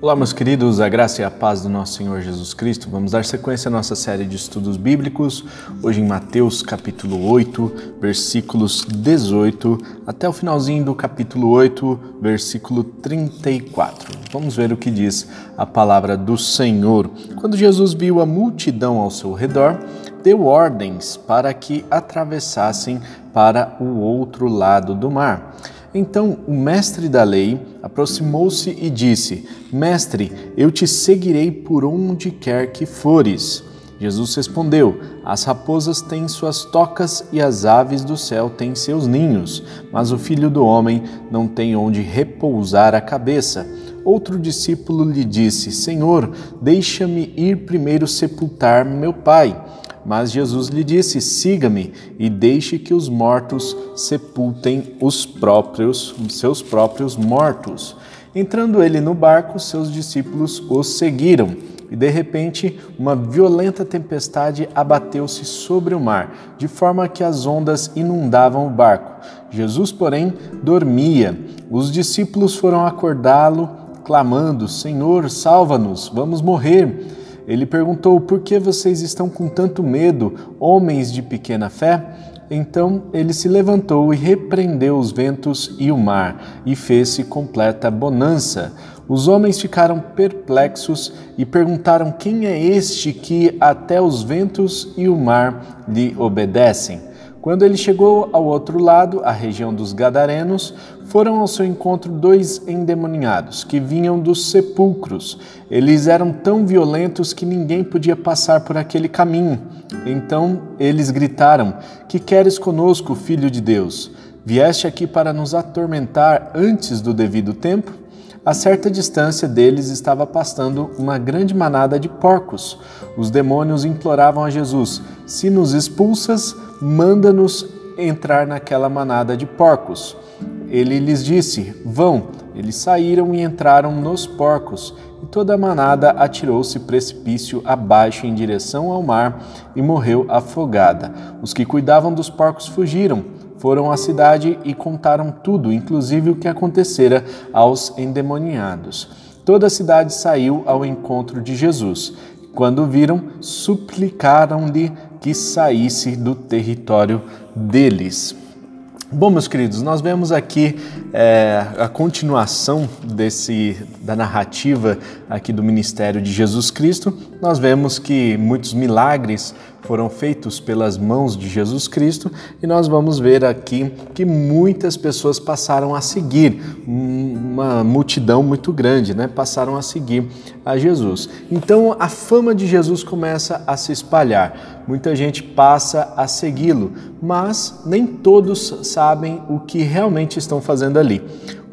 Olá, meus queridos, a graça e a paz do nosso Senhor Jesus Cristo. Vamos dar sequência à nossa série de estudos bíblicos, hoje em Mateus capítulo 8, versículos 18 até o finalzinho do capítulo 8, versículo 34. Vamos ver o que diz a palavra do Senhor. Quando Jesus viu a multidão ao seu redor, deu ordens para que atravessassem para o outro lado do mar. Então o mestre da lei aproximou-se e disse: Mestre, eu te seguirei por onde quer que fores. Jesus respondeu: As raposas têm suas tocas e as aves do céu têm seus ninhos, mas o filho do homem não tem onde repousar a cabeça. Outro discípulo lhe disse: Senhor, deixa-me ir primeiro sepultar meu pai. Mas Jesus lhe disse: Siga-me e deixe que os mortos sepultem os próprios, seus próprios mortos. Entrando ele no barco, seus discípulos o seguiram. E de repente, uma violenta tempestade abateu-se sobre o mar, de forma que as ondas inundavam o barco. Jesus, porém, dormia. Os discípulos foram acordá-lo, clamando: Senhor, salva-nos, vamos morrer. Ele perguntou: Por que vocês estão com tanto medo, homens de pequena fé? Então ele se levantou e repreendeu os ventos e o mar, e fez-se completa bonança. Os homens ficaram perplexos e perguntaram: Quem é este que até os ventos e o mar lhe obedecem? Quando ele chegou ao outro lado, a região dos Gadarenos, foram ao seu encontro dois endemoniados que vinham dos sepulcros. Eles eram tão violentos que ninguém podia passar por aquele caminho. Então eles gritaram: Que queres conosco, filho de Deus? Vieste aqui para nos atormentar antes do devido tempo? A certa distância deles estava pastando uma grande manada de porcos. Os demônios imploravam a Jesus: Se nos expulsas, manda-nos entrar naquela manada de porcos. Ele lhes disse: Vão. Eles saíram e entraram nos porcos, e toda a manada atirou-se precipício abaixo em direção ao mar e morreu afogada. Os que cuidavam dos porcos fugiram foram à cidade e contaram tudo, inclusive o que acontecera aos endemoniados. Toda a cidade saiu ao encontro de Jesus. Quando viram, suplicaram-lhe que saísse do território deles. Bom, meus queridos, nós vemos aqui é, a continuação desse, da narrativa aqui do ministério de Jesus Cristo. Nós vemos que muitos milagres foram feitos pelas mãos de Jesus Cristo e nós vamos ver aqui que muitas pessoas passaram a seguir, uma multidão muito grande, né? Passaram a seguir a Jesus. Então a fama de Jesus começa a se espalhar. Muita gente passa a segui-lo, mas nem todos sabem o que realmente estão fazendo ali.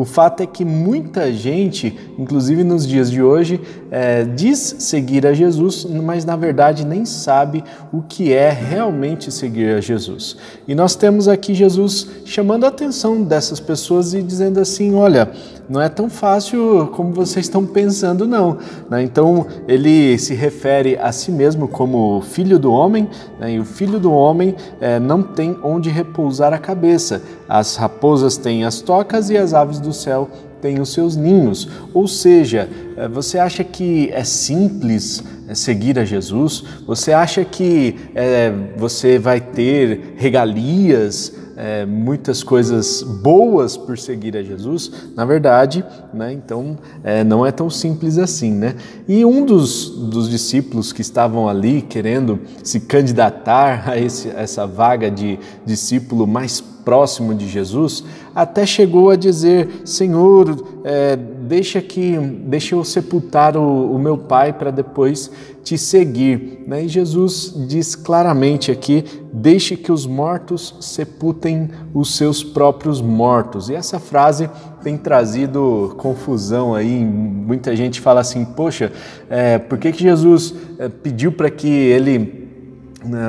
O fato é que muita gente, inclusive nos dias de hoje, é, diz seguir a Jesus, mas na verdade nem sabe o que é realmente seguir a Jesus. E nós temos aqui Jesus chamando a atenção dessas pessoas e dizendo assim: olha, não é tão fácil como vocês estão pensando, não. Né? Então ele se refere a si mesmo como filho do homem, né? e o filho do homem é, não tem onde repousar a cabeça. As raposas têm as tocas e as aves do do céu têm os seus ninhos. Ou seja, eh, você acha que é simples eh, seguir a Jesus? Você acha que é, você vai ter regalias, é, muitas coisas boas por seguir a Jesus? Na verdade, né, então é, não é tão simples assim. Né? E um dos, dos discípulos que estavam ali querendo se candidatar a esse, essa vaga de discípulo mais próximo de Jesus, até chegou a dizer: Senhor, é, deixa que deixa eu sepultar o, o meu pai para depois te seguir. Né? E Jesus diz claramente aqui: deixe que os mortos sepultem os seus próprios mortos. E essa frase tem trazido confusão aí. Muita gente fala assim: poxa, é, por que, que Jesus é, pediu para que ele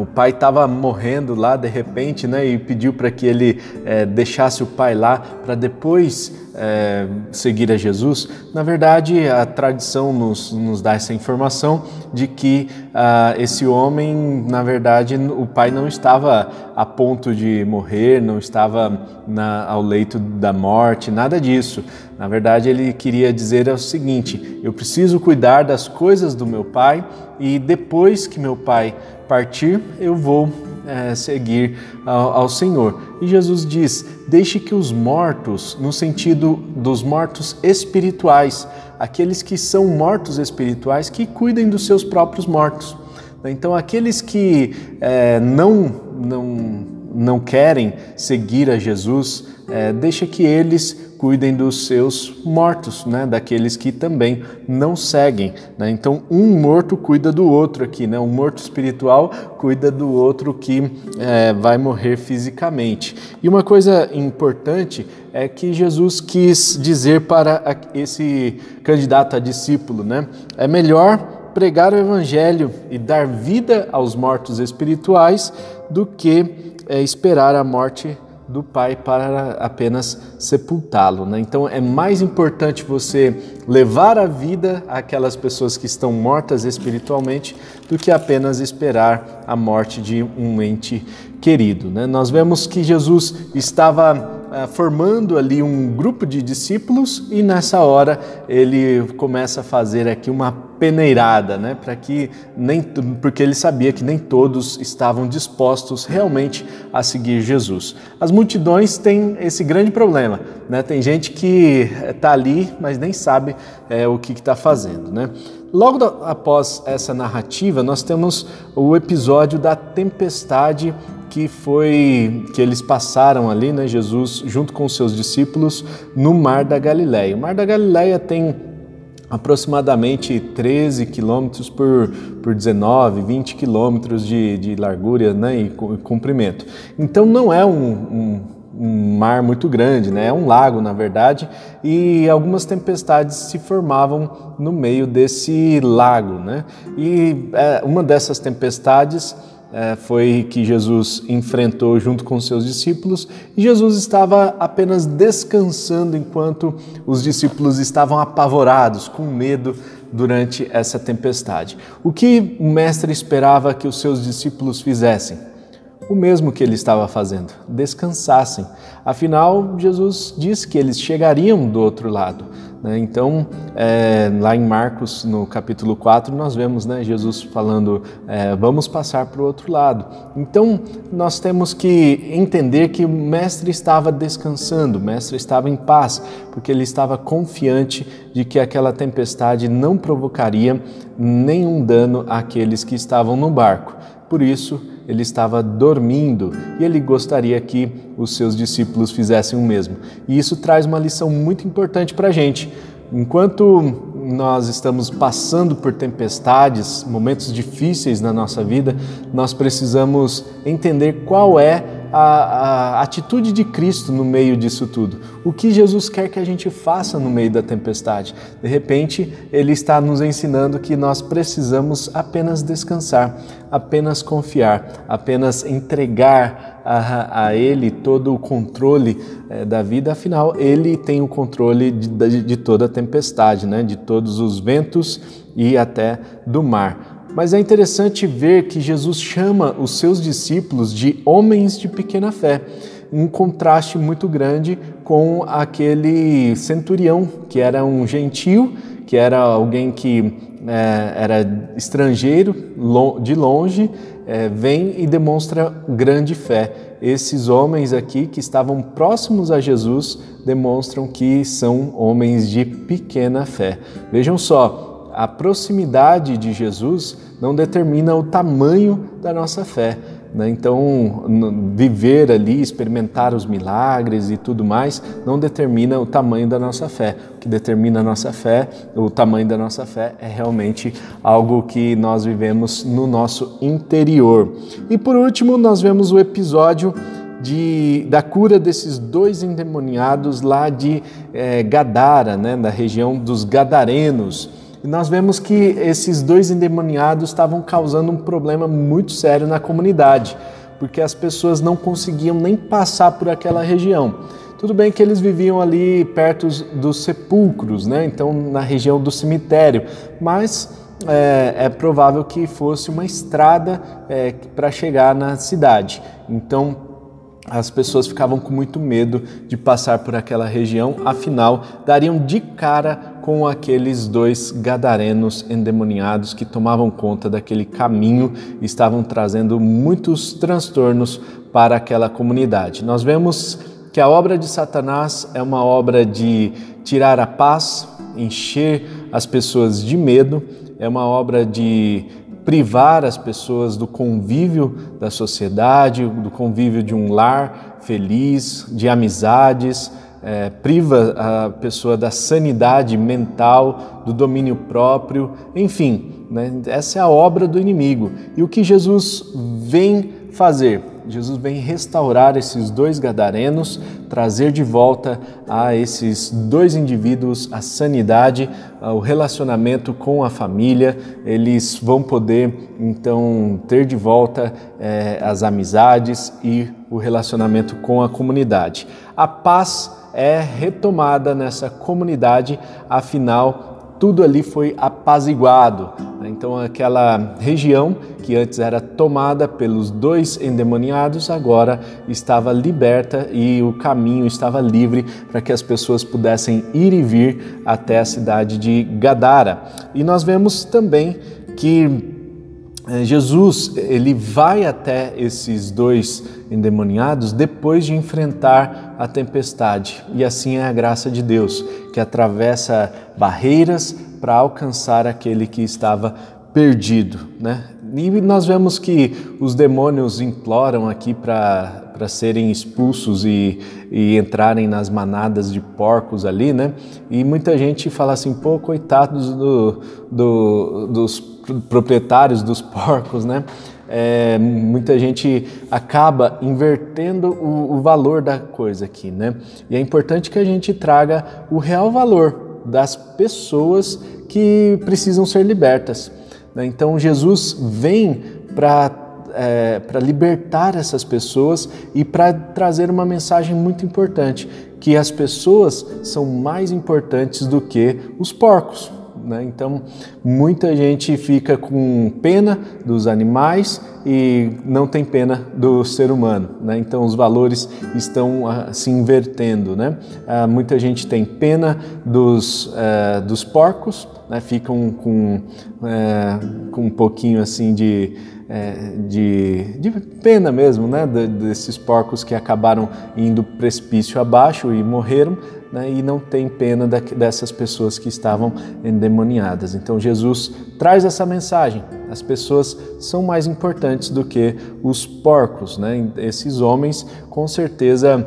o pai estava morrendo lá de repente, né, e pediu para que ele é, deixasse o pai lá para depois é, seguir a Jesus. Na verdade, a tradição nos, nos dá essa informação de que ah, esse homem, na verdade, o pai não estava a ponto de morrer, não estava na, ao leito da morte, nada disso. Na verdade, ele queria dizer o seguinte: eu preciso cuidar das coisas do meu pai e depois que meu pai partir, eu vou é, seguir ao, ao, Senhor. E Jesus diz: deixe que os mortos, no sentido dos mortos espirituais, aqueles que são mortos espirituais, que cuidem dos seus próprios mortos. Então, aqueles que é, não, não, não querem seguir a Jesus, é, deixa que eles cuidem dos seus mortos, né? daqueles que também não seguem. Né? Então, um morto cuida do outro aqui, né? um morto espiritual cuida do outro que é, vai morrer fisicamente. E uma coisa importante é que Jesus quis dizer para esse candidato a discípulo, né? é melhor pregar o evangelho e dar vida aos mortos espirituais do que é, esperar a morte espiritual do pai para apenas sepultá-lo. Né? Então é mais importante você levar a vida àquelas pessoas que estão mortas espiritualmente do que apenas esperar a morte de um ente querido. Né? Nós vemos que Jesus estava uh, formando ali um grupo de discípulos e nessa hora ele começa a fazer aqui uma peneirada, né, para que nem porque ele sabia que nem todos estavam dispostos realmente a seguir Jesus. As multidões têm esse grande problema, né? Tem gente que está ali, mas nem sabe é, o que está fazendo, né? Logo após essa narrativa, nós temos o episódio da tempestade que foi que eles passaram ali, né, Jesus junto com os seus discípulos no Mar da Galileia. O Mar da Galileia tem aproximadamente 13 quilômetros por, por 19, 20 quilômetros de, de largura né, e comprimento. Então não é um, um, um, mar muito grande, né? é um lago na verdade, e algumas tempestades se formavam no meio desse lago. Né? E é, uma dessas tempestades foi que Jesus enfrentou junto com seus discípulos e Jesus estava apenas descansando enquanto os discípulos estavam apavorados, com medo durante essa tempestade. O que o Mestre esperava que os seus discípulos fizessem? O mesmo que ele estava fazendo, descansassem. Afinal, Jesus disse que eles chegariam do outro lado. Né? Então, é, lá em Marcos, no capítulo 4, nós vemos né, Jesus falando: é, vamos passar para o outro lado. Então, nós temos que entender que o Mestre estava descansando, o Mestre estava em paz, porque ele estava confiante de que aquela tempestade não provocaria nenhum dano àqueles que estavam no barco. Por isso, ele estava dormindo e ele gostaria que os seus discípulos fizessem o mesmo. E isso traz uma lição muito importante para a gente. Enquanto nós estamos passando por tempestades, momentos difíceis na nossa vida, nós precisamos entender qual é a, a, atitude de Cristo no meio disso tudo. O que Jesus quer que a gente faça no meio da tempestade. De repente, Ele está nos ensinando que nós precisamos apenas descansar, apenas confiar, apenas entregar a, a Ele todo o controle é, da vida. Afinal, Ele tem o controle de, de, de toda a tempestade, né? de todos os ventos e até do mar. Mas é interessante ver que Jesus chama os seus discípulos de homens de pequena fé, um contraste muito grande com aquele centurião, que era um gentil, que era alguém que é, era estrangeiro, de longe, é, vem e demonstra grande fé. Esses homens aqui que estavam próximos a Jesus demonstram que são homens de pequena fé. Vejam só, a proximidade de Jesus não determina o tamanho da nossa fé. Né? Então, viver ali, experimentar os milagres e tudo mais, não determina o tamanho da nossa fé. O que determina a nossa fé, o tamanho da nossa fé, é realmente algo que nós vivemos no nosso interior. E por último, nós vemos o episódio de, da cura desses dois endemoniados lá de é, Gadara, né, região dos Gadarenos. E nós vemos que esses dois endemoniados estavam causando um problema muito sério na comunidade, porque as pessoas não conseguiam nem passar por aquela região. Tudo bem que eles viviam ali perto dos sepulcros, né? então na região do cemitério, mas é, é provável que fosse uma estrada é, para chegar na cidade. Então as pessoas ficavam com muito medo de passar por aquela região, afinal, dariam de cara com aqueles dois gadarenos endemoniados que tomavam conta daquele caminho e estavam trazendo muitos transtornos para aquela comunidade. Nós vemos que a obra de Satanás é uma obra de tirar a paz, encher as pessoas de medo, é uma obra de privar as pessoas do convívio da sociedade, do convívio de um lar feliz, de amizades, é, priva a pessoa da sanidade mental, do domínio próprio, enfim, né? essa é a obra do inimigo. E o que Jesus vem fazer? Jesus vem restaurar esses dois gadarenos, trazer de volta a esses dois indivíduos a sanidade, o relacionamento com a família. Eles vão poder então ter de volta é, as amizades e o relacionamento com a comunidade. A paz é retomada nessa comunidade, afinal tudo ali foi apaziguado. Então, aquela região que antes era tomada pelos dois endemoniados, agora estava liberta e o caminho estava livre para que as pessoas pudessem ir e vir até a cidade de Gadara. E nós vemos também que Jesus ele vai até esses dois endemoniados depois de enfrentar a tempestade. E assim é a graça de Deus, que atravessa barreiras para alcançar aquele que estava perdido, né? E nós vemos que os demônios imploram aqui para serem expulsos e, e, entrarem nas manadas de porcos ali, né? E muita gente fala assim, pô, coitados do, do, dos proprietários dos porcos, né? É, muita gente acaba invertendo o, o, valor da coisa aqui, né? E é importante que a gente traga o real valor das pessoas que precisam ser libertas. Né? Então Jesus vem para é, para libertar essas pessoas e para trazer uma mensagem muito importante, que as pessoas são mais importantes do que os porcos. Né? Então, muita gente fica com pena dos animais e não tem pena do ser humano. Né? Então, os valores estão uh, se invertendo. Né? Uh, muita gente tem pena dos, uh, dos porcos, né? ficam com, eh, com um pouquinho assim de, de, de, pena mesmo, né? desses porcos que acabaram indo precipício abaixo e morreram né, e não tem pena dessas pessoas que estavam endemoniadas. Então Jesus traz essa mensagem: as pessoas são mais importantes do que os porcos. Né? Esses homens, com certeza,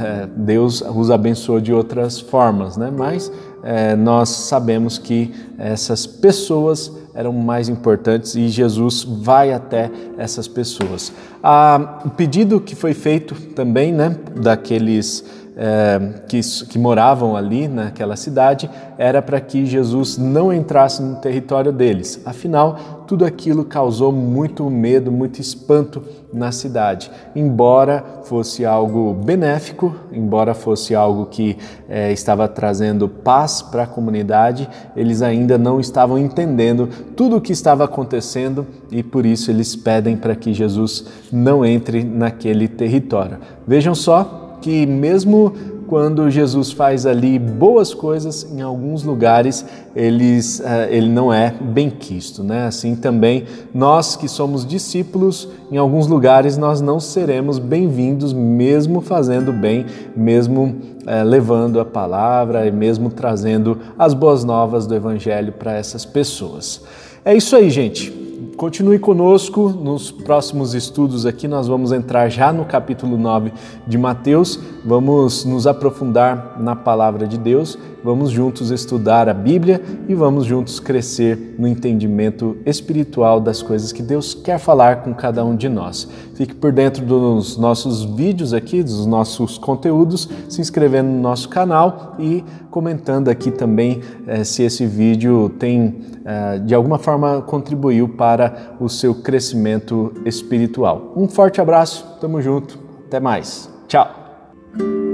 é, Deus os abençoou de outras formas, né? mas é, nós sabemos que essas pessoas eram mais importantes e Jesus vai até essas pessoas. Ah, o pedido que foi feito também né, daqueles é, que, que moravam ali naquela cidade era para que Jesus não entrasse no território deles. Afinal, tudo aquilo causou muito medo, muito espanto na cidade. Embora fosse algo benéfico, embora fosse algo que é, estava trazendo paz para a comunidade, eles ainda não estavam entendendo tudo o que estava acontecendo e por isso eles pedem para que Jesus não entre naquele território. Vejam só que mesmo quando Jesus faz ali boas coisas, em alguns lugares eles, uh, ele não é bem quisto. Né? Assim também, nós que somos discípulos, em alguns lugares nós não seremos bem-vindos, mesmo fazendo bem, mesmo uh, levando a palavra e mesmo trazendo as boas novas do Evangelho para essas pessoas. É isso aí, gente. Continue conosco nos próximos estudos aqui. Nós vamos entrar já no capítulo 9 de Mateus, vamos nos aprofundar na palavra de Deus, vamos juntos estudar a Bíblia e vamos juntos crescer no entendimento espiritual das coisas que Deus quer falar com cada um de nós. Fique por dentro dos nossos vídeos aqui, dos nossos conteúdos, se inscrevendo no nosso canal e comentando aqui também eh, se esse vídeo tem eh, de alguma forma contribuiu para o seu crescimento espiritual. Um forte abraço, tamo junto, até mais, tchau!